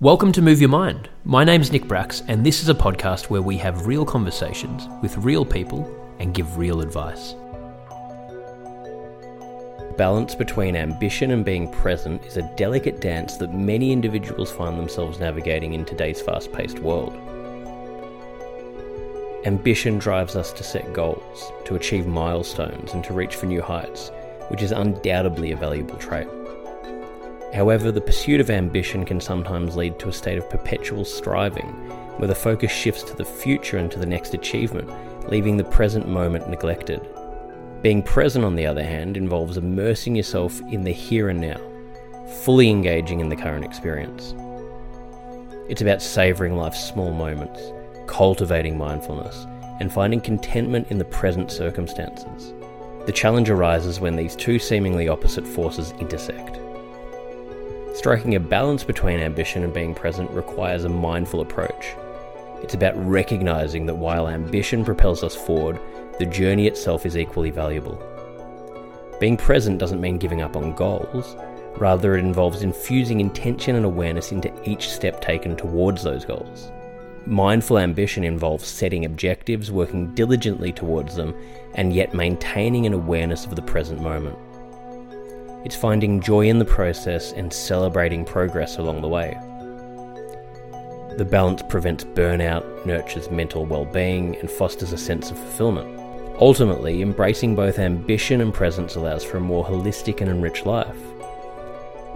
Welcome to Move Your Mind. My name's Nick Bracks, and this is a podcast where we have real conversations with real people and give real advice. Balance between ambition and being present is a delicate dance that many individuals find themselves navigating in today's fast paced world. Ambition drives us to set goals, to achieve milestones, and to reach for new heights, which is undoubtedly a valuable trait. However, the pursuit of ambition can sometimes lead to a state of perpetual striving, where the focus shifts to the future and to the next achievement, leaving the present moment neglected. Being present, on the other hand, involves immersing yourself in the here and now, fully engaging in the current experience. It's about savouring life's small moments, cultivating mindfulness, and finding contentment in the present circumstances. The challenge arises when these two seemingly opposite forces intersect. Striking a balance between ambition and being present requires a mindful approach. It's about recognizing that while ambition propels us forward, the journey itself is equally valuable. Being present doesn't mean giving up on goals, rather, it involves infusing intention and awareness into each step taken towards those goals. Mindful ambition involves setting objectives, working diligently towards them, and yet maintaining an awareness of the present moment. It's finding joy in the process and celebrating progress along the way. The balance prevents burnout, nurtures mental well being, and fosters a sense of fulfillment. Ultimately, embracing both ambition and presence allows for a more holistic and enriched life.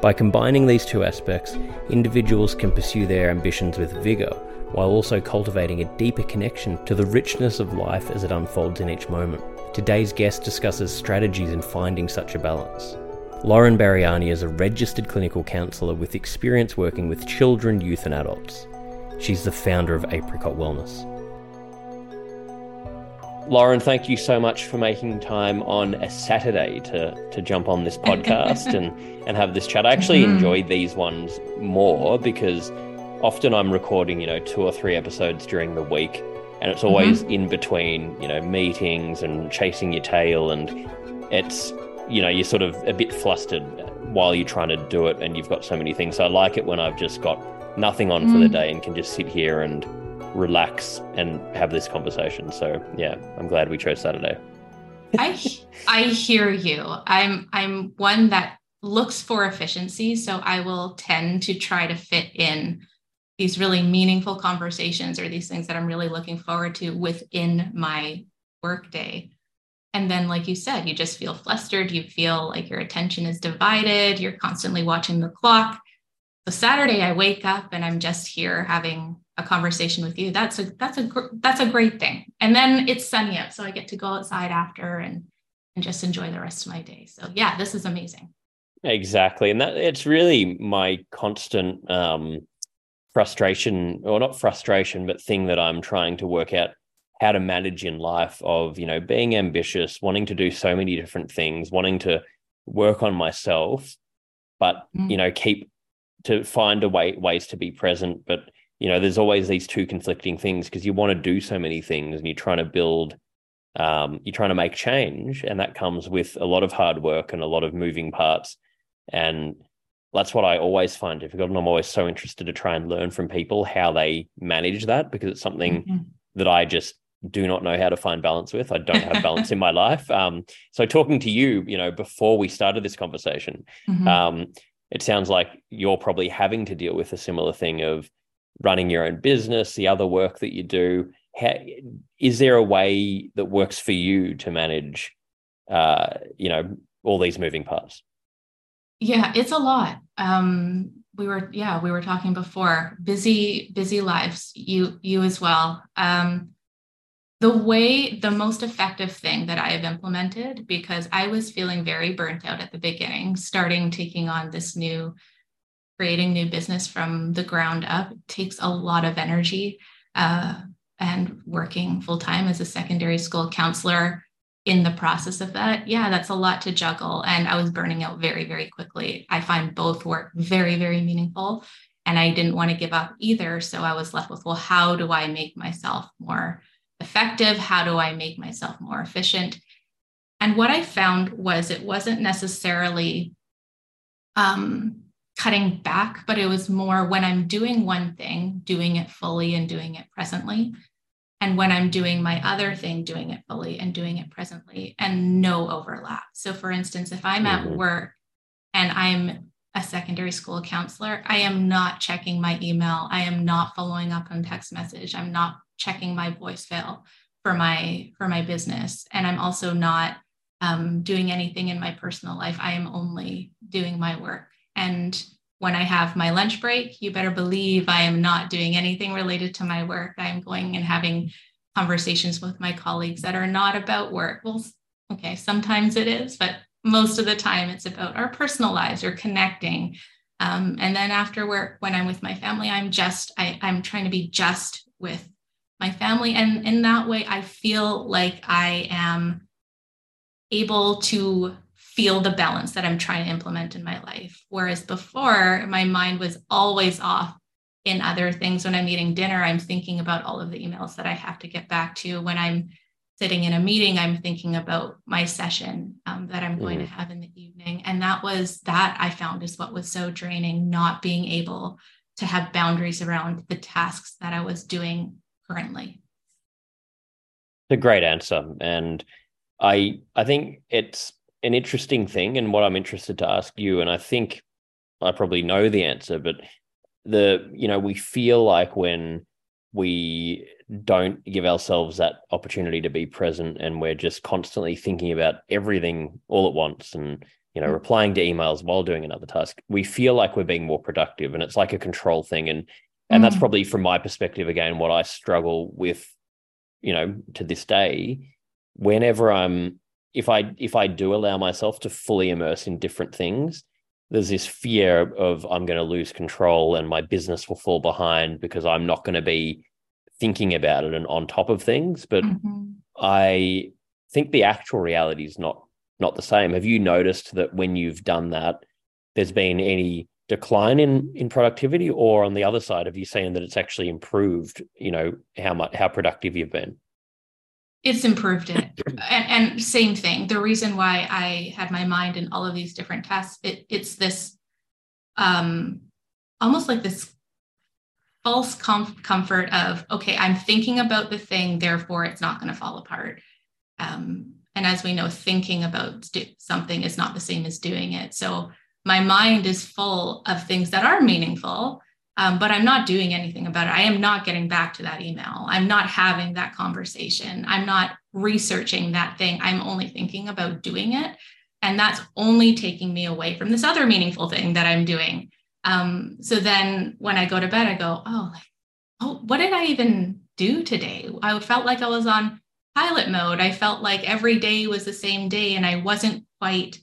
By combining these two aspects, individuals can pursue their ambitions with vigour while also cultivating a deeper connection to the richness of life as it unfolds in each moment. Today's guest discusses strategies in finding such a balance. Lauren Barirani is a registered clinical counsellor with experience working with children, youth, and adults. She's the founder of Apricot Wellness. Lauren, thank you so much for making time on a Saturday to, to jump on this podcast and, and have this chat. I actually mm-hmm. enjoy these ones more because often I'm recording, you know, two or three episodes during the week, and it's always mm-hmm. in between, you know, meetings and chasing your tail, and it's you know, you're sort of a bit flustered while you're trying to do it and you've got so many things. So I like it when I've just got nothing on mm. for the mm. day and can just sit here and relax and have this conversation. So yeah, I'm glad we chose Saturday. I I hear you. I'm I'm one that looks for efficiency, so I will tend to try to fit in these really meaningful conversations or these things that I'm really looking forward to within my workday. And then, like you said, you just feel flustered. You feel like your attention is divided. You're constantly watching the clock. So Saturday, I wake up and I'm just here having a conversation with you. That's a that's a that's a great thing. And then it's sunny out, so I get to go outside after and and just enjoy the rest of my day. So yeah, this is amazing. Exactly, and that it's really my constant um, frustration, or not frustration, but thing that I'm trying to work out how to manage in life of you know being ambitious wanting to do so many different things wanting to work on myself but mm. you know keep to find a way ways to be present but you know there's always these two conflicting things because you want to do so many things and you're trying to build um, you're trying to make change and that comes with a lot of hard work and a lot of moving parts and that's what I always find difficult. And I'm always so interested to try and learn from people how they manage that because it's something mm-hmm. that I just do not know how to find balance with. I don't have balance in my life. Um, so talking to you, you know, before we started this conversation, mm-hmm. um, it sounds like you're probably having to deal with a similar thing of running your own business, the other work that you do. How, is there a way that works for you to manage, uh, you know, all these moving parts? Yeah, it's a lot. Um, we were, yeah, we were talking before. Busy, busy lives. You, you as well. Um, the way the most effective thing that I have implemented because I was feeling very burnt out at the beginning, starting taking on this new creating new business from the ground up takes a lot of energy. Uh, and working full time as a secondary school counselor in the process of that, yeah, that's a lot to juggle. And I was burning out very, very quickly. I find both work very, very meaningful. And I didn't want to give up either. So I was left with, well, how do I make myself more effective? How do I make myself more efficient? And what I found was it wasn't necessarily um, cutting back, but it was more when I'm doing one thing, doing it fully and doing it presently. And when I'm doing my other thing, doing it fully and doing it presently, and no overlap. So, for instance, if I'm mm-hmm. at work and I'm a secondary school counselor, I am not checking my email. I am not following up on text message. I'm not checking my voicemail for my for my business, and I'm also not um, doing anything in my personal life. I am only doing my work. And when I have my lunch break, you better believe I am not doing anything related to my work. I'm going and having conversations with my colleagues that are not about work. Well, okay, sometimes it is, but most of the time it's about our personal lives or connecting. Um, and then after work, when I'm with my family, I'm just, I, I'm trying to be just with my family. And in that way, I feel like I am able to feel the balance that I'm trying to implement in my life. Whereas before, my mind was always off in other things. When I'm eating dinner, I'm thinking about all of the emails that I have to get back to. When I'm sitting in a meeting, I'm thinking about my session um, that I'm going mm. to have in the evening. And that was that I found is what was so draining, not being able to have boundaries around the tasks that I was doing currently. It's a great answer. And I I think it's an interesting thing and what I'm interested to ask you, and I think I probably know the answer, but the you know we feel like when we don't give ourselves that opportunity to be present and we're just constantly thinking about everything all at once and you know mm-hmm. replying to emails while doing another task we feel like we're being more productive and it's like a control thing and and mm-hmm. that's probably from my perspective again what i struggle with you know to this day whenever i'm if I if I do allow myself to fully immerse in different things, there's this fear of I'm going to lose control and my business will fall behind because I'm not going to be thinking about it and on top of things. But mm-hmm. I think the actual reality is not not the same. Have you noticed that when you've done that, there's been any decline in in productivity, or on the other side, have you seen that it's actually improved? You know how much how productive you've been? It's improved it. And, and, same thing. The reason why i had my mind in all of these different tasks it, it's this um almost like this false comf- comfort of okay i'm thinking about the thing therefore it's not going to fall apart. Um, and as we know thinking about something is not the same as doing it. So my mind is full of things that are meaningful um, but I'm not doing anything about it. I am not getting back to that email. I'm not having that conversation. I'm not researching that thing. I'm only thinking about doing it. And that's only taking me away from this other meaningful thing that I'm doing. Um, so then when I go to bed, I go, oh, like, oh, what did I even do today? I felt like I was on pilot mode. I felt like every day was the same day and I wasn't quite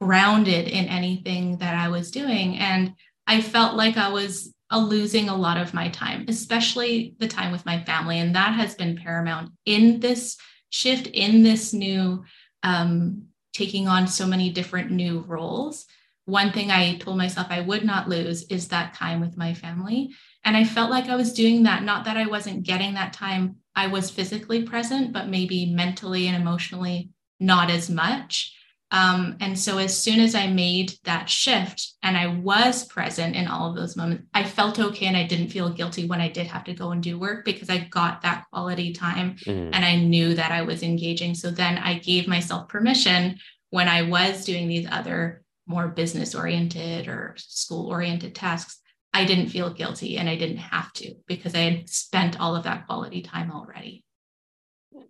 grounded in anything that I was doing. And I felt like I was a losing a lot of my time, especially the time with my family. And that has been paramount in this shift, in this new, um, taking on so many different new roles. One thing I told myself I would not lose is that time with my family. And I felt like I was doing that, not that I wasn't getting that time. I was physically present, but maybe mentally and emotionally not as much. Um, and so as soon as I made that shift and I was present in all of those moments, I felt okay and I didn't feel guilty when I did have to go and do work because I got that quality time mm. and I knew that I was engaging. So then I gave myself permission when I was doing these other more business oriented or school oriented tasks. I didn't feel guilty and I didn't have to because I had spent all of that quality time already.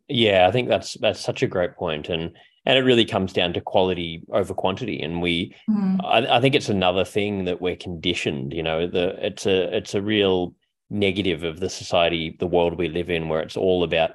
Yeah, I think that's that's such a great point and and it really comes down to quality over quantity and we mm. I, I, think it's another thing that we're conditioned you know the it's a it's a real negative of the society the world we live in where it's all about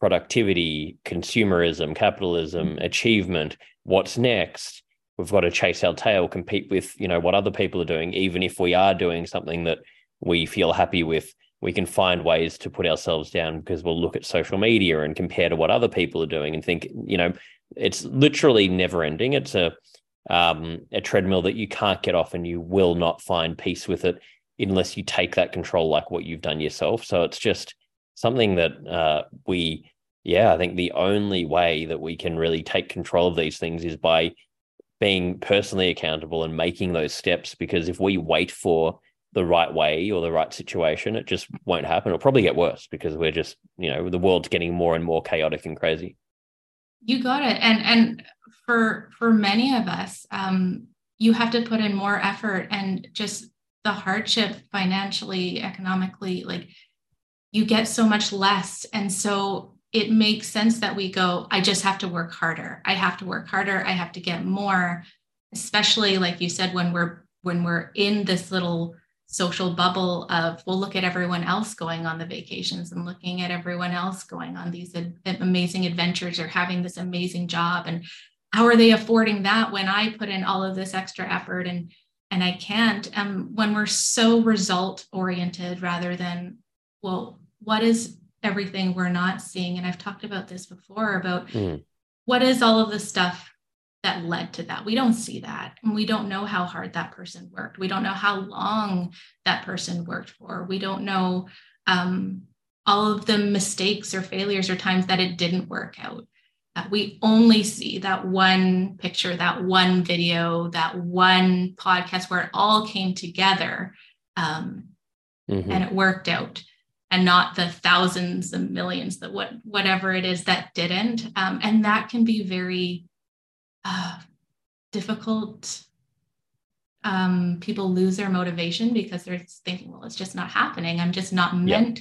productivity consumerism capitalism mm. achievement what's next we've got to chase our tail, compete with, you know, what other people are doing, even if we are doing something that we feel happy with, we can find ways to put ourselves down because we'll look at social media and compare to what other people are doing and think, you know, it's literally never ending. It's a um, a treadmill that you can't get off, and you will not find peace with it unless you take that control, like what you've done yourself. So it's just something that uh, we, yeah, I think the only way that we can really take control of these things is by being personally accountable and making those steps. Because if we wait for the right way or the right situation, it just won't happen. It'll probably get worse because we're just, you know, the world's getting more and more chaotic and crazy. You got it. And and for for many of us, um, you have to put in more effort and just the hardship financially, economically, like you get so much less. And so it makes sense that we go, I just have to work harder. I have to work harder. I have to get more, especially like you said, when we're when we're in this little social bubble of we'll look at everyone else going on the vacations and looking at everyone else going on these ad- amazing adventures or having this amazing job. And how are they affording that when i put in all of this extra effort and and i can't? Um when we're so result oriented rather than well what is everything we're not seeing? And i've talked about this before about mm. what is all of the stuff that led to that. We don't see that. And we don't know how hard that person worked. We don't know how long that person worked for. We don't know um, all of the mistakes or failures or times that it didn't work out. Uh, we only see that one picture, that one video, that one podcast where it all came together um, mm-hmm. and it worked out and not the thousands and millions that what whatever it is that didn't um, and that can be very uh, difficult um, people lose their motivation because they're thinking, well, it's just not happening. I'm just not meant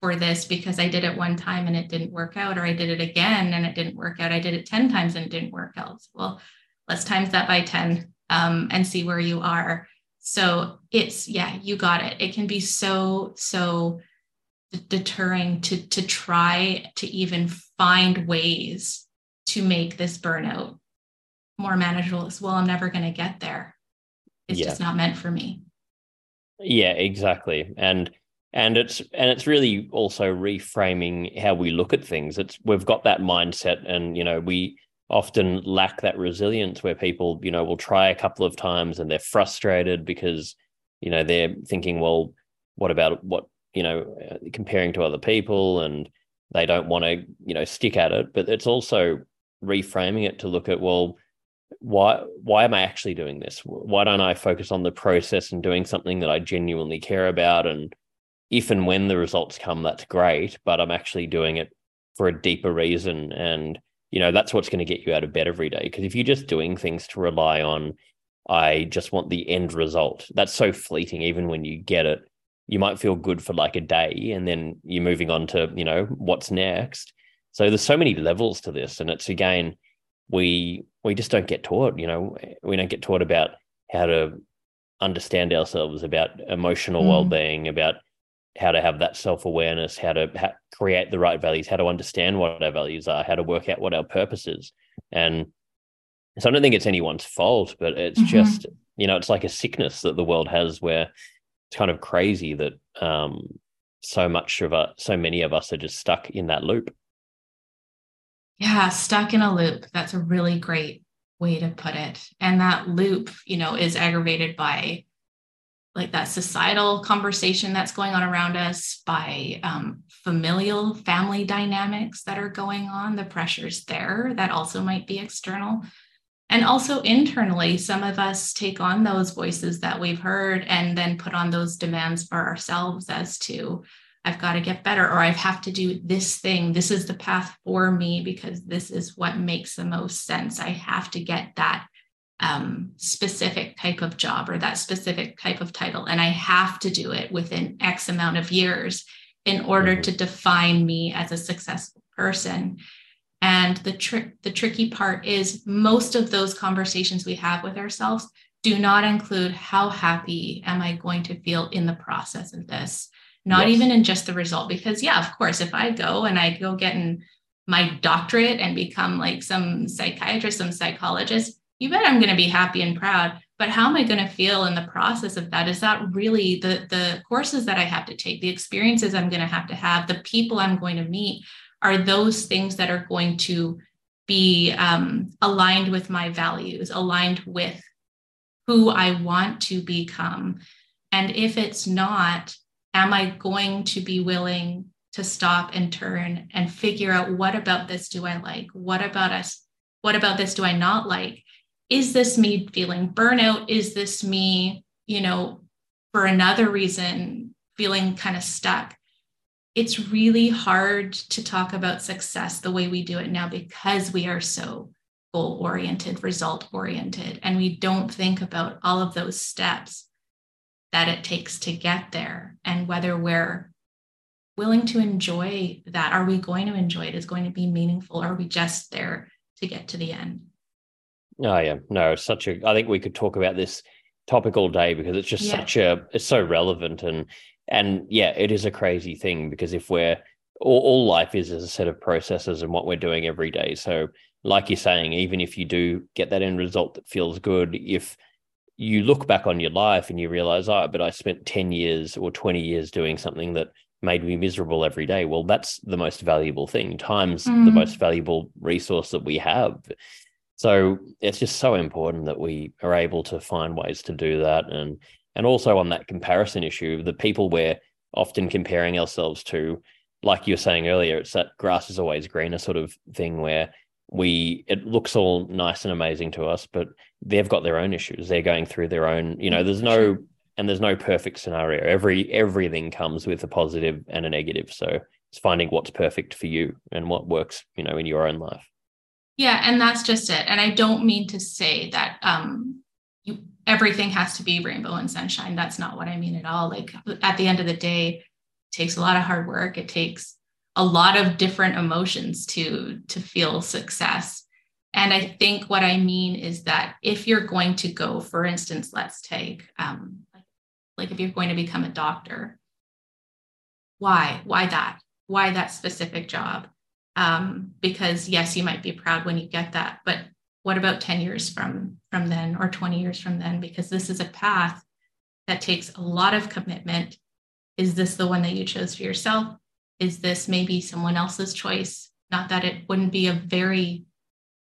for this because I did it one time and it didn't work out, or I did it again and it didn't work out. I did it 10 times and it didn't work out. Well, let's times that by 10 um, and see where you are. So it's, yeah, you got it. It can be so, so deterring to, to try to even find ways to make this burnout more manageable as well i'm never going to get there. It's yeah. just not meant for me. Yeah exactly. And and it's and it's really also reframing how we look at things. It's we've got that mindset and you know we often lack that resilience where people you know will try a couple of times and they're frustrated because you know they're thinking well what about what you know uh, comparing to other people? And they don't want to you know stick at it. But it's also reframing it to look at well why why am I actually doing this? Why don't I focus on the process and doing something that I genuinely care about? And if and when the results come, that's great. But I'm actually doing it for a deeper reason, and you know that's what's going to get you out of bed every day. Because if you're just doing things to rely on, I just want the end result. That's so fleeting. Even when you get it, you might feel good for like a day, and then you're moving on to you know what's next. So there's so many levels to this, and it's again we we just don't get taught. You know, we don't get taught about how to understand ourselves, about emotional mm. well-being, about how to have that self-awareness, how to create the right values, how to understand what our values are, how to work out what our purpose is, and so I don't think it's anyone's fault, but it's mm-hmm. just you know it's like a sickness that the world has where it's kind of crazy that um, so much of us, so many of us are just stuck in that loop. Yeah, stuck in a loop. That's a really great way to put it. And that loop, you know, is aggravated by like that societal conversation that's going on around us, by um, familial family dynamics that are going on, the pressures there that also might be external. And also internally, some of us take on those voices that we've heard and then put on those demands for ourselves as to I've got to get better, or I have to do this thing. This is the path for me because this is what makes the most sense. I have to get that um, specific type of job or that specific type of title, and I have to do it within X amount of years in order mm-hmm. to define me as a successful person. And the trick, the tricky part is most of those conversations we have with ourselves do not include how happy am I going to feel in the process of this not yes. even in just the result. Because, yeah, of course, if I go and I go get in my doctorate and become like some psychiatrist, some psychologist, you bet I'm going to be happy and proud. But how am I going to feel in the process of that? Is that really the, the courses that I have to take, the experiences I'm going to have to have, the people I'm going to meet? Are those things that are going to be um, aligned with my values, aligned with who I want to become? And if it's not, am I going to be willing to stop and turn and figure out what about this do I like? What about us? What about this do I not like? Is this me feeling burnout? Is this me, you know, for another reason, feeling kind of stuck? It's really hard to talk about success the way we do it now because we are so goal oriented, result oriented, and we don't think about all of those steps that it takes to get there and whether we're willing to enjoy that. Are we going to enjoy it? Is going to be meaningful? Or are we just there to get to the end? Oh yeah, no, such a. I think we could talk about this topic all day because it's just yeah. such a. It's so relevant and and yeah, it is a crazy thing because if we're all, all life is is a set of processes and what we're doing every day. So like you're saying, even if you do get that end result that feels good, if you look back on your life and you realize, oh, but I spent 10 years or 20 years doing something that made me miserable every day. Well, that's the most valuable thing. Time's mm. the most valuable resource that we have. So it's just so important that we are able to find ways to do that. And and also on that comparison issue, the people we're often comparing ourselves to, like you were saying earlier, it's that grass is always greener sort of thing where we it looks all nice and amazing to us but they've got their own issues. They're going through their own you know there's no and there's no perfect scenario. Every everything comes with a positive and a negative. So it's finding what's perfect for you and what works you know in your own life. Yeah and that's just it. And i don't mean to say that um you everything has to be rainbow and sunshine. That's not what i mean at all. Like at the end of the day it takes a lot of hard work. It takes a lot of different emotions to to feel success and i think what i mean is that if you're going to go for instance let's take um, like if you're going to become a doctor why why that? Why that specific job? Um, because yes you might be proud when you get that but what about 10 years from from then or 20 years from then? Because this is a path that takes a lot of commitment. Is this the one that you chose for yourself? Is this maybe someone else's choice? Not that it wouldn't be a very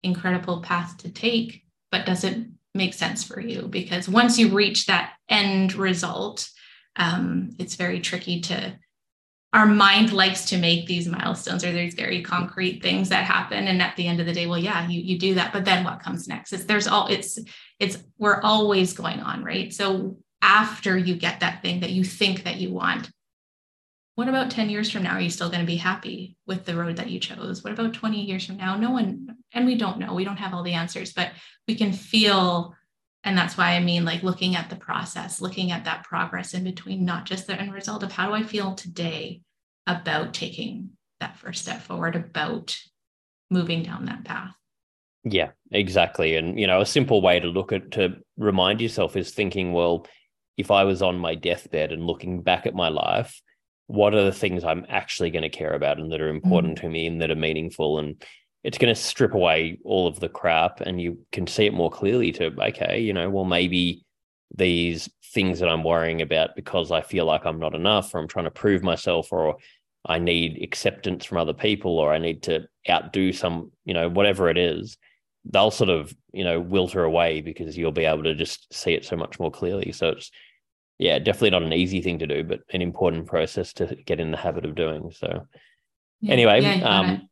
incredible path to take, but does it make sense for you? Because once you reach that end result, um, it's very tricky to. Our mind likes to make these milestones or these very concrete things that happen, and at the end of the day, well, yeah, you you do that, but then what comes next? It's there's all it's it's we're always going on, right? So after you get that thing that you think that you want, what about 10 years from now? Are you still going to be happy with the road that you chose? What about 20 years from now? No one, and we don't know, we don't have all the answers, but we can feel. And that's why I mean, like looking at the process, looking at that progress in between, not just the end result of how do I feel today about taking that first step forward, about moving down that path. Yeah, exactly. And, you know, a simple way to look at to remind yourself is thinking, well, if I was on my deathbed and looking back at my life, what are the things I'm actually going to care about and that are important mm. to me and that are meaningful and it's going to strip away all of the crap and you can see it more clearly to okay you know well maybe these things that I'm worrying about because I feel like I'm not enough or I'm trying to prove myself or I need acceptance from other people or I need to outdo some you know whatever it is they'll sort of you know wilter away because you'll be able to just see it so much more clearly so it's yeah, definitely not an easy thing to do, but an important process to get in the habit of doing. So, yeah, anyway, yeah, um,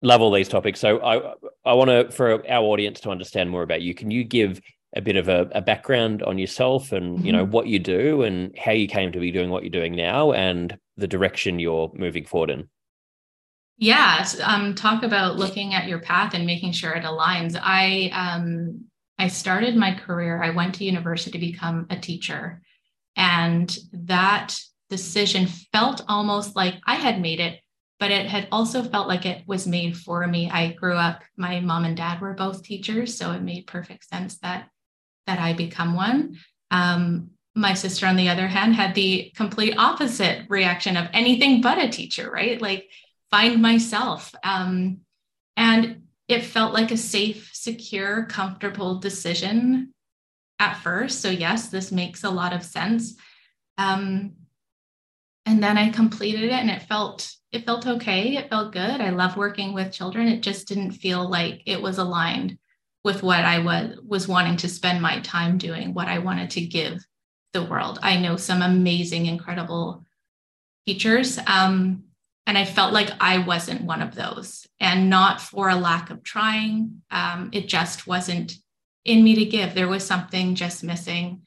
love all these topics. So, I I want to for our audience to understand more about you. Can you give a bit of a, a background on yourself and mm-hmm. you know what you do and how you came to be doing what you're doing now and the direction you're moving forward in? Yeah, um, talk about looking at your path and making sure it aligns. I um, I started my career. I went to university to become a teacher. And that decision felt almost like I had made it, but it had also felt like it was made for me. I grew up, my mom and dad were both teachers, so it made perfect sense that that I become one. Um, my sister, on the other hand, had the complete opposite reaction of anything but a teacher, right? Like find myself. Um, and it felt like a safe, secure, comfortable decision at first. So, yes, this makes a lot of sense. Um, and then I completed it and it felt it felt okay. It felt good. I love working with children. It just didn't feel like it was aligned with what I was was wanting to spend my time doing, what I wanted to give the world. I know some amazing, incredible teachers. Um, and I felt like I wasn't one of those, and not for a lack of trying. Um, it just wasn't in me to give. There was something just missing.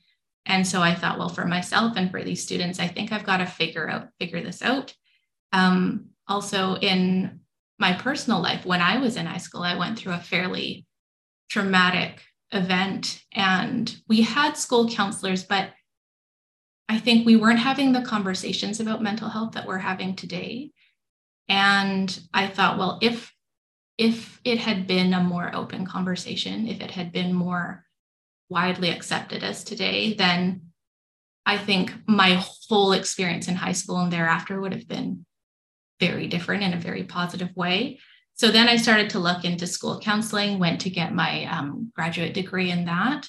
And so I thought, well, for myself and for these students, I think I've got to figure out figure this out. Um, also, in my personal life, when I was in high school, I went through a fairly traumatic event, and we had school counselors, but I think we weren't having the conversations about mental health that we're having today. And I thought, well, if if it had been a more open conversation, if it had been more widely accepted as today, then I think my whole experience in high school and thereafter would have been very different in a very positive way. So then I started to look into school counseling, went to get my um, graduate degree in that.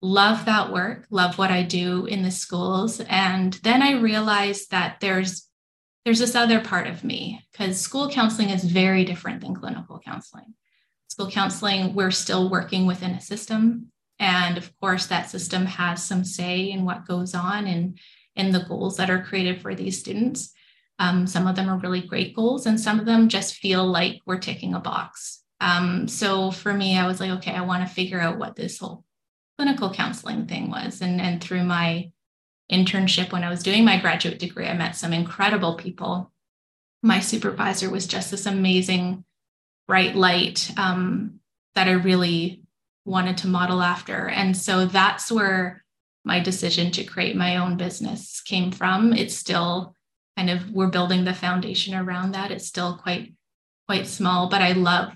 Love that work, love what I do in the schools. And then I realized that there's there's this other part of me because school counseling is very different than clinical counseling. School counseling, we're still working within a system. And of course, that system has some say in what goes on and in the goals that are created for these students. Um, some of them are really great goals, and some of them just feel like we're ticking a box. Um, so for me, I was like, okay, I want to figure out what this whole clinical counseling thing was. And, and through my internship when I was doing my graduate degree, I met some incredible people. My supervisor was just this amazing, bright light um, that I really wanted to model after. And so that's where my decision to create my own business came from. It's still kind of we're building the foundation around that. It's still quite quite small, but I love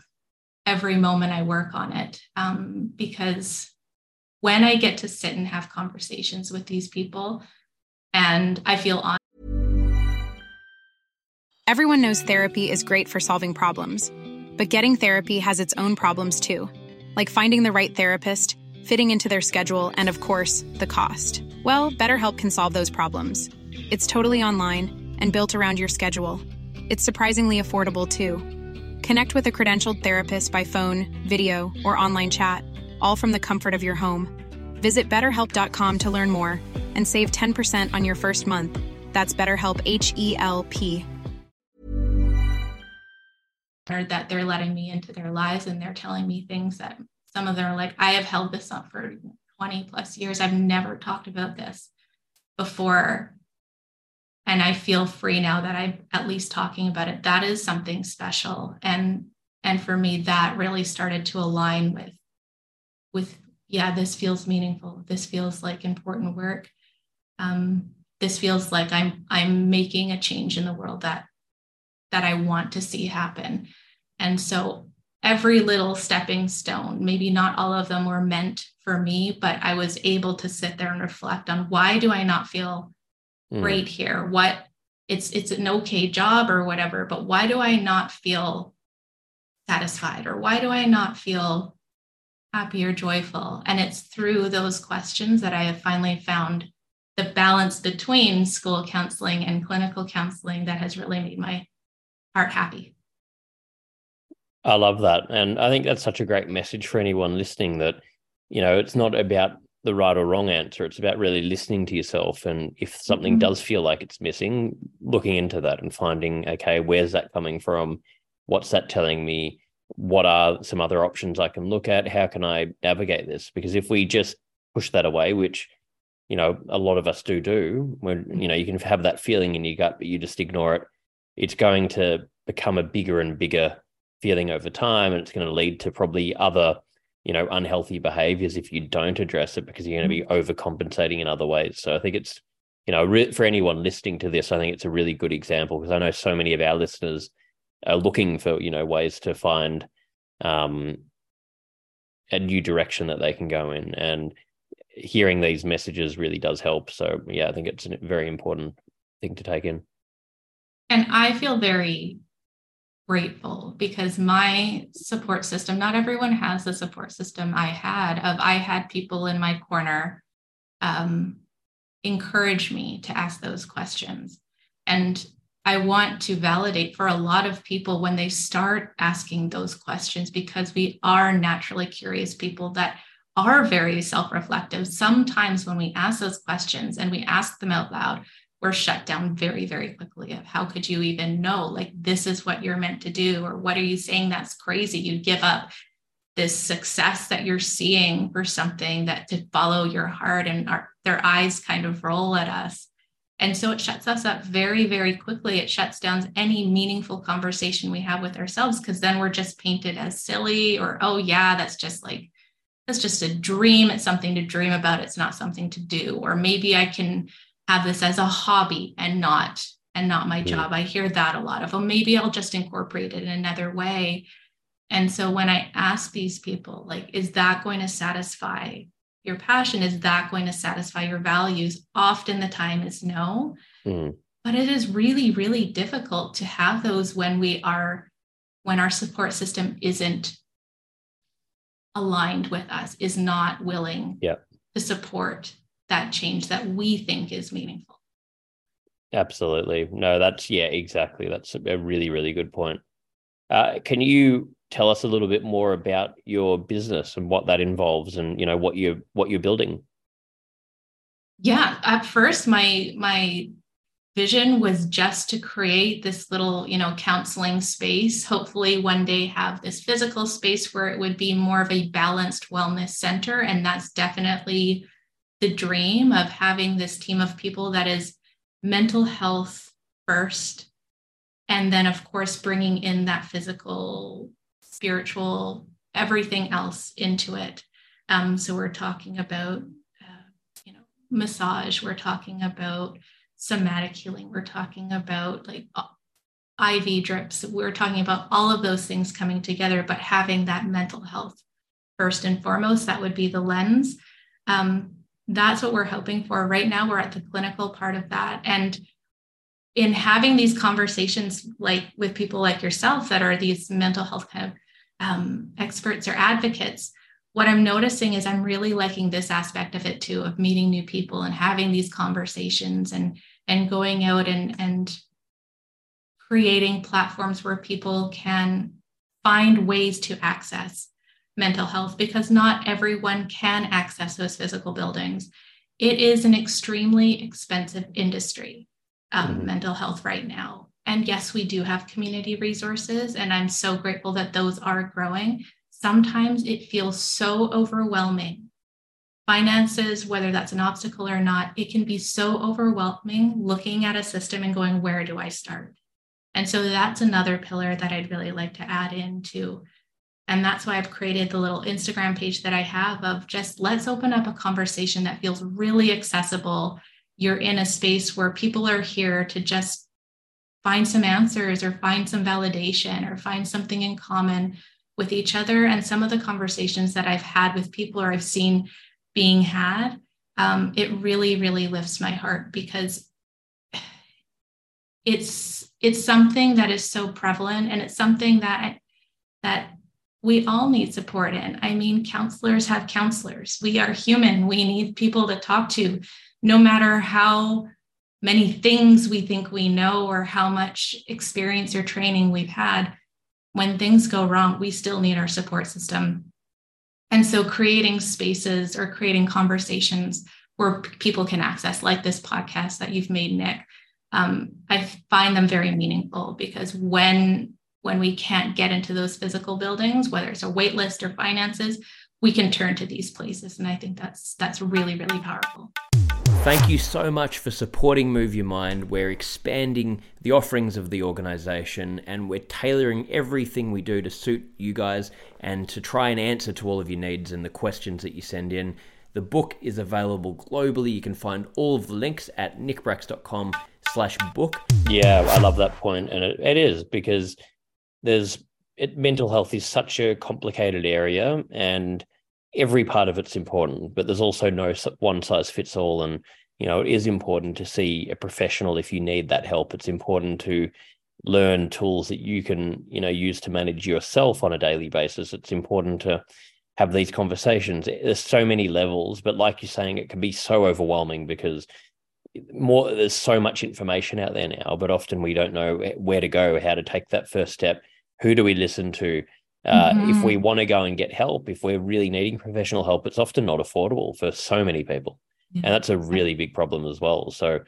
every moment I work on it um, because when I get to sit and have conversations with these people and I feel on. Everyone knows therapy is great for solving problems, but getting therapy has its own problems too, like finding the right therapist, fitting into their schedule, and of course, the cost. Well, BetterHelp can solve those problems. It's totally online and built around your schedule. It's surprisingly affordable too. Connect with a credentialed therapist by phone, video, or online chat all from the comfort of your home. Visit betterhelp.com to learn more and save 10% on your first month. That's BetterHelp H E L P. That they're letting me into their lives and they're telling me things that some of them are like, I have held this up for 20 plus years. I've never talked about this before. And I feel free now that I'm at least talking about it. That is something special. And and for me, that really started to align with with yeah this feels meaningful. This feels like important work. Um, this feels like i'm i'm making a change in the world that that i want to see happen. And so every little stepping stone maybe not all of them were meant for me but i was able to sit there and reflect on why do i not feel mm. great here? What it's it's an okay job or whatever but why do i not feel satisfied? Or why do i not feel happy or joyful? And it's through those questions that I have finally found the balance between school counseling and clinical counseling that has really made my heart happy. I love that. And I think that's such a great message for anyone listening that, you know, it's not about the right or wrong answer. It's about really listening to yourself. And if something mm-hmm. does feel like it's missing, looking into that and finding, okay, where's that coming from? What's that telling me? What are some other options I can look at? How can I navigate this? Because if we just push that away, which you know a lot of us do do, when you know you can have that feeling in your gut, but you just ignore it, it's going to become a bigger and bigger feeling over time, and it's going to lead to probably other you know unhealthy behaviors if you don't address it because you're going to be mm-hmm. overcompensating in other ways. So I think it's you know for anyone listening to this, I think it's a really good example because I know so many of our listeners are looking for you know ways to find um, a new direction that they can go in. And hearing these messages really does help. So yeah i think it's a very important thing to take in. And i feel very grateful because my support system, not everyone has the support system I had of I had people in my corner um, encourage me to ask those questions. And I want to validate for a lot of people when they start asking those questions because we are naturally curious people that are very self reflective. Sometimes when we ask those questions and we ask them out loud, we're shut down very, very quickly of how could you even know, like, this is what you're meant to do, or what are you saying that's crazy? You give up this success that you're seeing for something that to follow your heart, and our, their eyes kind of roll at us. And so it shuts us up very, very quickly. It shuts down any meaningful conversation we have with ourselves because then we're just painted as silly or, oh, yeah, that's just like, that's just a dream. It's something to dream about. It's not something to do. Or maybe I can have this as a hobby and not and not my job. I hear that a lot of, oh, maybe I'll just incorporate it in another way. And so when I ask these people, like, is that going to satisfy your passion? Is that going to satisfy your values? Often the time is no. Mm. But it is really, really difficult to have those when we are, when our support system isn't aligned with us, is not willing yep. to support that change that we think is meaningful. Absolutely. No, that's, yeah, exactly. That's a really, really good point. Uh, can you tell us a little bit more about your business and what that involves and, you know, what you're, what you're building? Yeah. At first, my, my vision was just to create this little you know counseling space hopefully one day have this physical space where it would be more of a balanced wellness center and that's definitely the dream of having this team of people that is mental health first and then of course bringing in that physical spiritual everything else into it um, so we're talking about uh, you know massage we're talking about somatic healing we're talking about like iv drips we're talking about all of those things coming together but having that mental health first and foremost that would be the lens um, that's what we're hoping for. Right now, we're at the clinical part of that. And in having these conversations like with people like yourself that are these mental health kind of um, experts or advocates, what I'm noticing is I'm really liking this aspect of it too, of meeting new people and having these conversations and and going out and and creating platforms where people can find ways to access mental health because not everyone can access those physical buildings. It is an extremely expensive industry, um, mm-hmm. mental health right now. And yes, we do have community resources, and I'm so grateful that those are growing. Sometimes it feels so overwhelming. Finances, whether that's an obstacle or not, it can be so overwhelming looking at a system and going, where do I start? And so that's another pillar that I'd really like to add into and that's why I've created the little Instagram page that I have of just let's open up a conversation that feels really accessible. You're in a space where people are here to just find some answers or find some validation or find something in common with each other. And some of the conversations that I've had with people or I've seen being had, um, it really, really lifts my heart because it's it's something that is so prevalent and it's something that that we all need support in. I mean, counselors have counselors. We are human. We need people to talk to, no matter how many things we think we know or how much experience or training we've had. When things go wrong, we still need our support system. And so, creating spaces or creating conversations where people can access, like this podcast that you've made, Nick, um, I find them very meaningful because when when we can't get into those physical buildings, whether it's a wait list or finances, we can turn to these places. And I think that's that's really, really powerful. Thank you so much for supporting Move Your Mind. We're expanding the offerings of the organization and we're tailoring everything we do to suit you guys and to try and answer to all of your needs and the questions that you send in. The book is available globally. You can find all of the links at nickbracks.com slash book. Yeah, I love that point. And it, it is because there's it, mental health is such a complicated area and every part of it's important but there's also no one size fits all. And you know it is important to see a professional if you need that help. It's important to learn tools that you can you know use to manage yourself on a daily basis. It's important to have these conversations. Eh, there's so many levels but like you're saying it can be so overwhelming because more there's so much information out there now but often we don't know eh, where to go how to take that first step who do we listen to uh, mm-hmm. if we want to go and get help if we're really needing professional help it's often not affordable for so many people yeah. and that's a really big problem as well so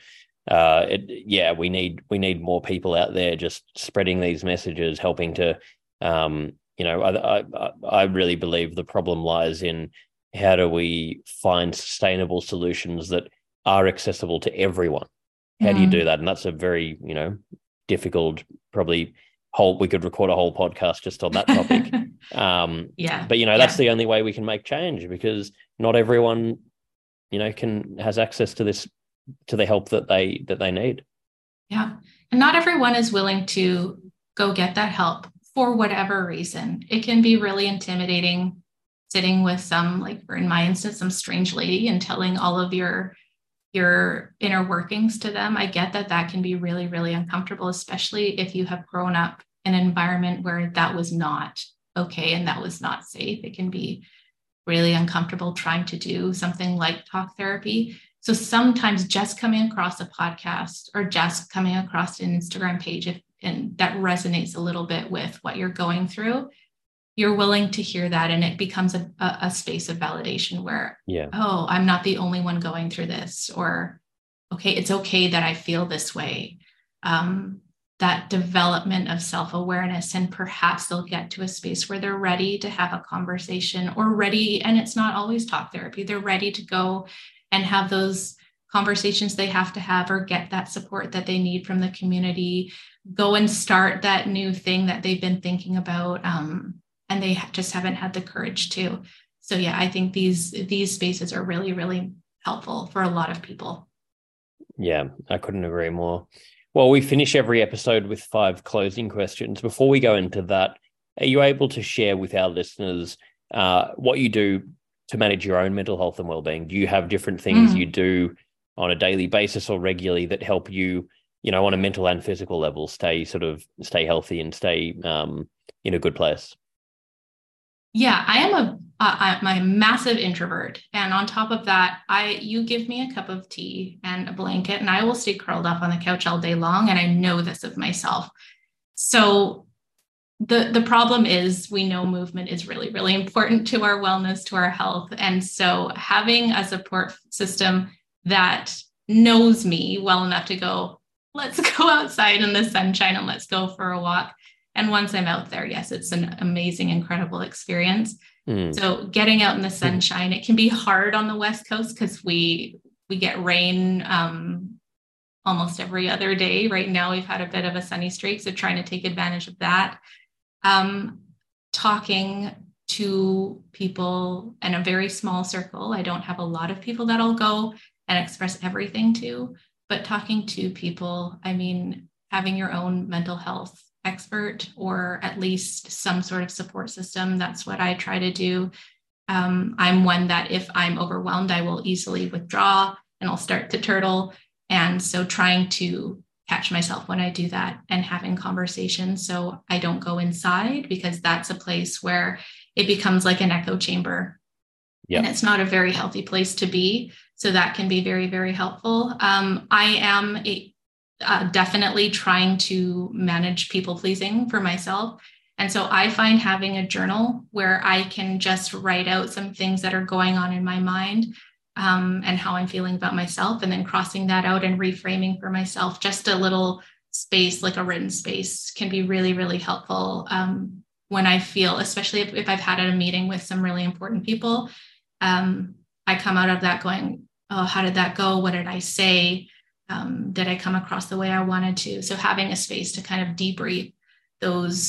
uh, it, yeah, we need we need more people out there just spreading these messages, helping to, um, you know, I, I I really believe the problem lies in how do we find sustainable solutions that are accessible to everyone. How do you do that? And that's a very you know difficult, probably whole. We could record a whole podcast just on that topic. um, yeah, but you know that's yeah. the only way we can make change because not everyone you know can has access to this to the help that they that they need yeah and not everyone is willing to go get that help for whatever reason it can be really intimidating sitting with some like for in my instance some strange lady and telling all of your your inner workings to them. I get that that can be really really uncomfortable especially if you have grown up in an environment where that was not okay and that was not safe. It can be really uncomfortable trying to do something like talk therapy. So sometimes just coming across a podcast or just coming across an Instagram page, if, and that resonates a little bit with what you're going through, you're willing to hear that. And it becomes a, a, a space of validation where, yeah. oh, I'm not the only one going through this, or okay, it's okay that I feel this way. Um, that development of self awareness, and perhaps they'll get to a space where they're ready to have a conversation or ready, and it's not always talk therapy, they're ready to go and have those conversations they have to have or get that support that they need from the community go and start that new thing that they've been thinking about um, and they just haven't had the courage to. So yeah i think these these spaces are really really helpful for a lot of people. Yeah i couldn't agree more. Well we finish every episode with five closing questions. Before we go into that are you able to share with our listeners uh, what you do to manage your own mental health and well-being? Do you have different things mm. you do on a daily basis or regularly that help you you know on a mental and physical level stay sort of stay healthy and stay um, in a good place yeah i am a am a massive introvert. And on top of that i you give me a cup of tea and a blanket and i will stay curled up on the couch all day long and i know this of myself. So the the problem is we know movement is really really important to our wellness to our health. And so having a support system that knows me well enough to go let's go outside in the sunshine and let's go for a walk and once i'm out there yes it's an amazing incredible experience mm. so getting out in the sunshine it can be hard on the west coast because we we get rain um, almost every other day right now we've had a bit of a sunny streak so trying to take advantage of that um, talking to people in a very small circle. I don't have a lot of people that I'll go and express everything to, but talking to people, I mean, having your own mental health expert or at least some sort of support system. That's what I try to do. Um, I'm one that if I'm overwhelmed, I will easily withdraw and I'll start to turtle. And so trying to catch myself when I do that and having conversations. So I don't go inside because that's a place where it becomes like an echo chamber. Yep. And it's not a very healthy place to be. So that can be very, very helpful. Um, I am a, uh, definitely trying to manage people pleasing for myself. And so I find having a journal where I can just write out some things that are going on in my mind um, and how I'm feeling about myself, and then crossing that out and reframing for myself. Just a little space, like a written space, can be really, really helpful um, when I feel, especially if, if, I've had a meeting with some really important people. Um, I come out of that going, Oh, how did that go? What did I say? Um, did I come across the way I wanted to? So, having a space to kind of debrief those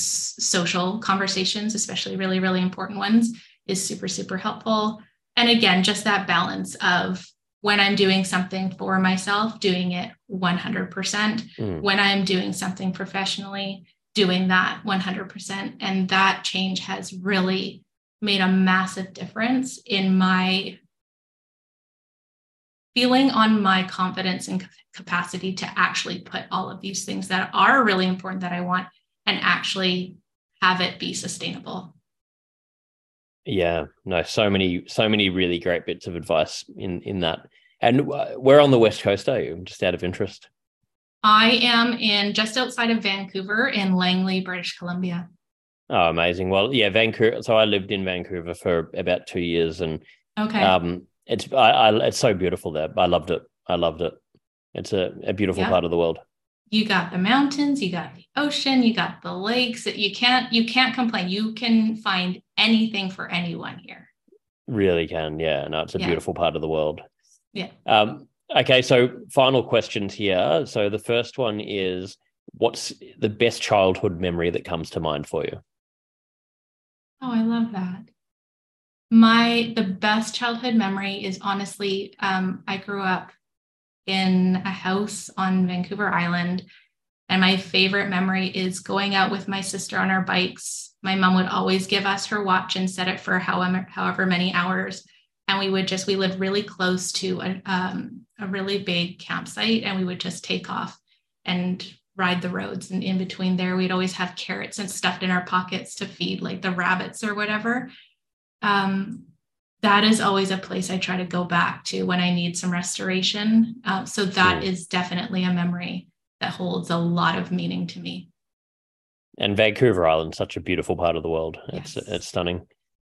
social conversations, especially really, really important ones, is super, super helpful and again just that balance of when i'm doing something for myself doing it 100% mm. when i'm doing something professionally doing that 100% and that change has really made a massive difference in my feeling on my confidence and capacity to actually put all of these things that are really important that I want and actually have it be sustainable. Yeah, no, so many, so many really great bits of advice in in that. And where on the west coast are you? Just out of interest. I am in just outside of Vancouver in Langley, British Columbia. Oh, amazing! Well, yeah, Vancouver. So I lived in Vancouver for about two years, and okay, um, it's I, I it's so beautiful there. I loved it. I loved it. It's a, a beautiful yeah. part of the world. You got the mountains, you got the ocean, you got the lakes. You can't you can't complain. You can find anything for anyone here. Really can, yeah. No, it's a yeah. beautiful part of the world. Yeah. Um, okay, so final questions here. So the first one is what's the best childhood memory that comes to mind for you? Oh, I love that. My the best childhood memory is honestly, um, I grew up in a house on Vancouver Island. And my favorite memory is going out with my sister on our bikes. My mom would always give us her watch and set it for however, however many hours. And we would just, we lived really close to a, um, a really big campsite and we would just take off and ride the roads. And in between there, we'd always have carrots and stuffed in our pockets to feed like the rabbits or whatever. Um, that is always a place I try to go back to when I need some restoration. Uh, so that hmm. is definitely a memory that holds a lot of meaning to me. And Vancouver Island, such a beautiful part of the world. Yes. It's it's stunning.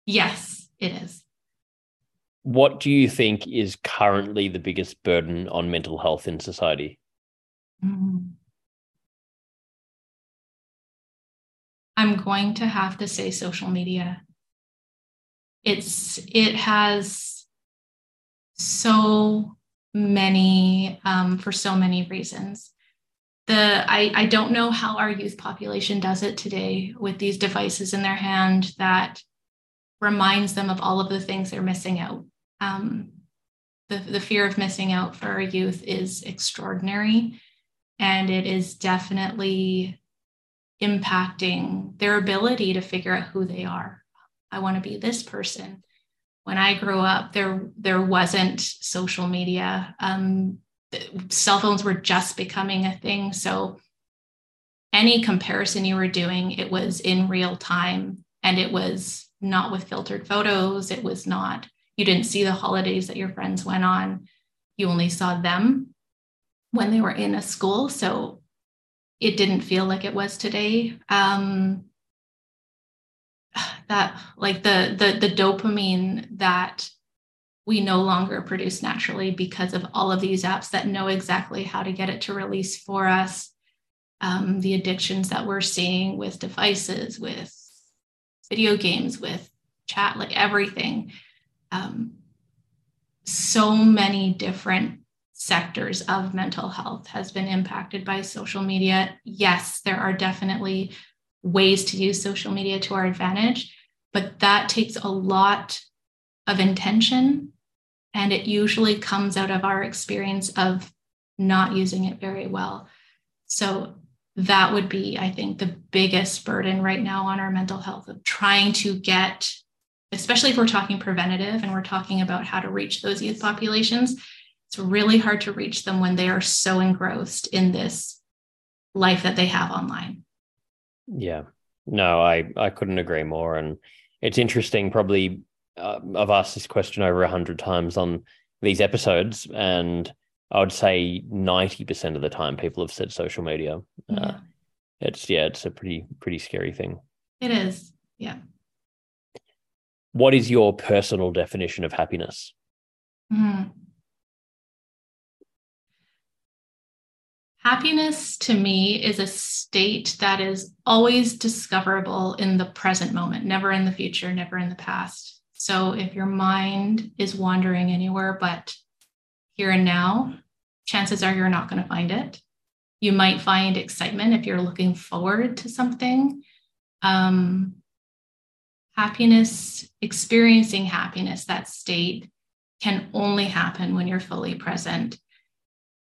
Yes, it is. What do you think is currently the biggest burden on mental health in society? Mm. I'm going to have to say social media it's it has so many um, for so many reasons. The I, I don't know how our youth population does it today with these devices in their hand that reminds them of all of the things they're missing out. Um, the, the fear of missing out for our youth is extraordinary and it is definitely impacting their ability to figure out who they are I want to be this person. When I grew up, there there wasn't social media. Um, cell phones were just becoming a thing. So any comparison you were doing, it was in real time, and it was not with filtered photos. It was not. You didn't see the holidays that your friends went on. You only saw them when they were in a school. So it didn't feel like it was today. Um, that like the the the dopamine that we no longer produce naturally because of all of these apps that know exactly how to get it to release for us. Um, the addictions that we're seeing with devices with video games with chat like everything. Um, so many different sectors of mental health has been impacted by social media. Yes there are definitely ways to use social media to our advantage, but that takes a lot of intention. And it usually comes out of our experience of not using it very well. So that would be, I think, the biggest burden right now on our mental health of trying to get, especially if we're talking preventative and we're talking about how to reach those youth populations. It's really hard to reach them when they are so engrossed in this life that they have online. Yeah, no, I I couldn't agree more, and it's interesting. Probably uh, I've asked this question over a hundred times on these episodes, and I would say ninety percent of the time people have said social media. Uh, yeah. Uh, it's yeah, it's a pretty pretty scary thing. It is, yeah. What is your personal definition of happiness? Mm-hmm. Happiness to me is a state that is always discoverable in the present moment, never in the future, never in the past. So if your mind is wandering anywhere but here and now, chances are you're not going to find it. You might find excitement if you're looking forward to something. Um, happiness, experiencing happiness, that state can only happen when you're fully present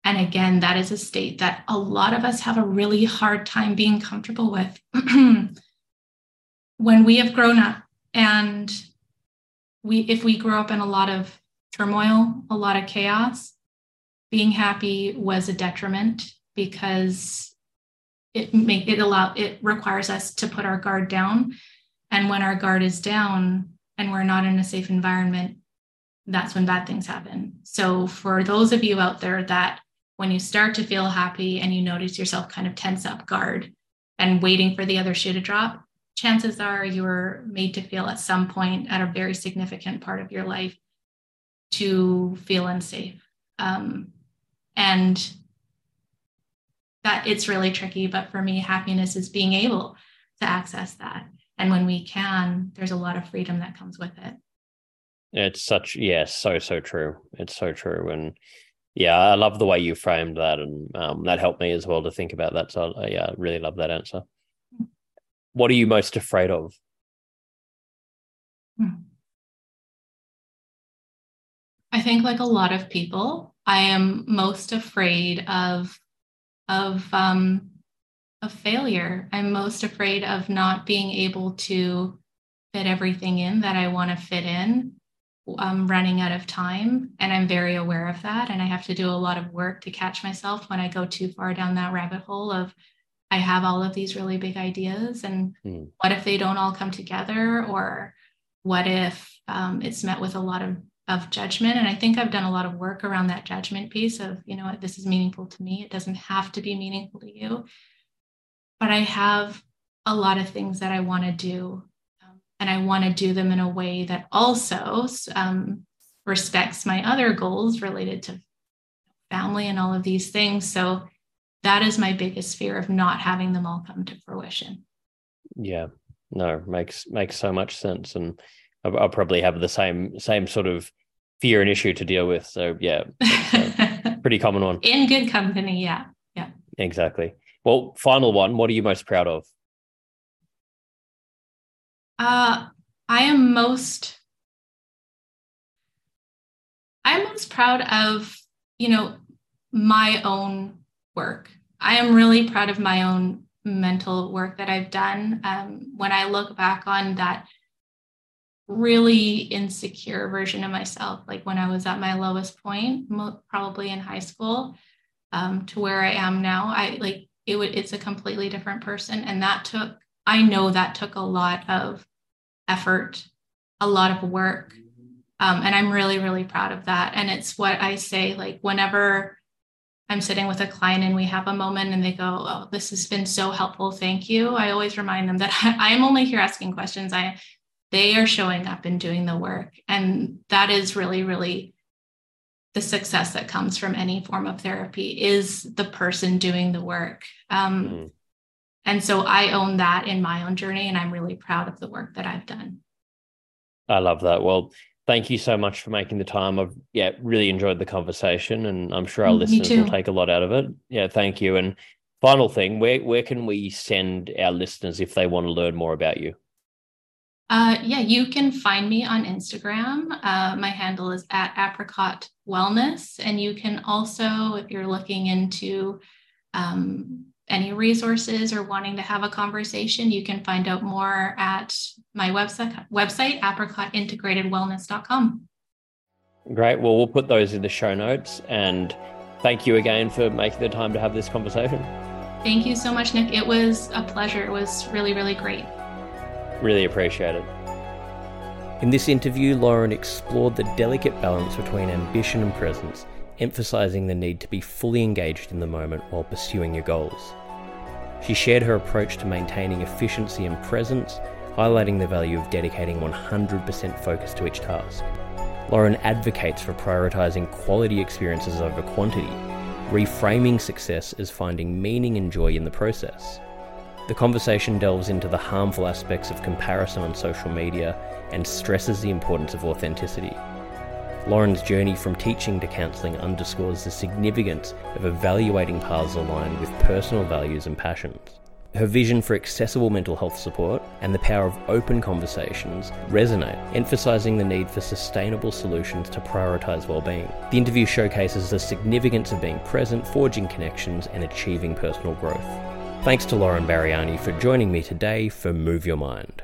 and again, that is a state that a lot of us have a really hard time being comfortable with. when we have grown up and we if we grow up in a lot of turmoil, a lot of chaos, being happy was a detriment because it make it allow it requires us to put our guard down and when our guard is down and we're not in a safe environment that's when bad things happen so for those of you out there that when you start to feel happy and you notice yourself kind of tense up guard and waiting for the other shoe to drop chances are you're made to feel at some point at a very significant part of your life to feel unsafe. Um, and that it's really tricky but for me happiness is being able to access that. And when we can there's a lot of freedom that comes with it. It's such yeah so so true. It's so true. And yeah i love the way you framed that and um, that helped me as well to think about that so uh, yeah i really love that answer what are you most afraid of hmm. i think like a lot of people i am most afraid of of um, of failure. I'm most afraid of not being able to fit everything in that I want to fit in. I'm running out of time, and I'm very aware of that. And I have to do a lot of work to catch myself when I go too far down that rabbit hole of I have all of these really big ideas, and mm. what if they don't all come together, or what if um, it's met with a lot of of judgment and i think i've done a lot of work around that judgment piece of you know what, this is meaningful to me it doesn't have to be meaningful to you but i have a lot of things that i want to do and i want to do them in a way that also um, respects my other goals related to family and all of these things so that is my biggest fear of not having them all come to fruition yeah no makes makes so much sense and I'll, I'll, probably have the same same sort of fear and issue to deal with. So yeah, pretty common one. In good company, yeah, yeah. Exactly. Well, final one. What are you most proud of? Uh, I am most. I'm most proud of you know my own work. I am really proud of my own mental work that I've done. Um, when I look back on that really insecure version of myself, like when I was at my lowest point, probably in high school, um, to where I am now. I like it would it's a completely different person. And that took, I know that took a lot of effort, a lot of work. Um, and I'm really, really proud of that. And it's what I say, like whenever I'm sitting with a client and we have a moment and they go, Oh, this has been so helpful. Thank you. I always remind them that I, I'm only here asking questions. I they are showing up and doing the work. And that is really, really the success that comes from any form of therapy is the person doing the work. Um, mm-hmm. And so I own that in my own journey, and I'm really proud of the work that I've done. I love that. Well, thank you so much for making the time. I've yeah really enjoyed the conversation, and I'm sure our mm, listeners will take a lot out of it. Yeah, thank you. And final thing, where where can we send our listeners if they want to learn more about you? Uh, yeah, you can find me on Instagram. Uh, my handle is at apricot wellness. And you can also, if you're looking into um, any resources or wanting to have a conversation, you can find out more at my website, website apricotintegratedwellness.com. Great. Well, we'll put those in the show notes. And thank you again for making the time to have this conversation. Thank you so much, Nick. It was a pleasure. It was really, really great. Really appreciate it. In this interview, Lauren explored the delicate balance between ambition and presence, emphasizing the need to be fully engaged in the moment while pursuing your goals. She shared her approach to maintaining efficiency and presence, highlighting the value of dedicating 100% focus to each task. Lauren advocates for prioritizing quality experiences over quantity, reframing success as finding meaning and joy in the process. The conversation delves into the harmful aspects of comparison on social media and stresses the importance of authenticity. Lauren's journey from teaching to counselling underscores the significance of evaluating paths aligned with personal values and passions. Her vision for accessible mental health support and the power of open conversations resonate, emphasizing the need for sustainable solutions to prioritize well-being. The interview showcases the significance of being present, forging connections, and achieving personal growth. Thanks to Lauren Barirani for joining me today for Move Your Mind.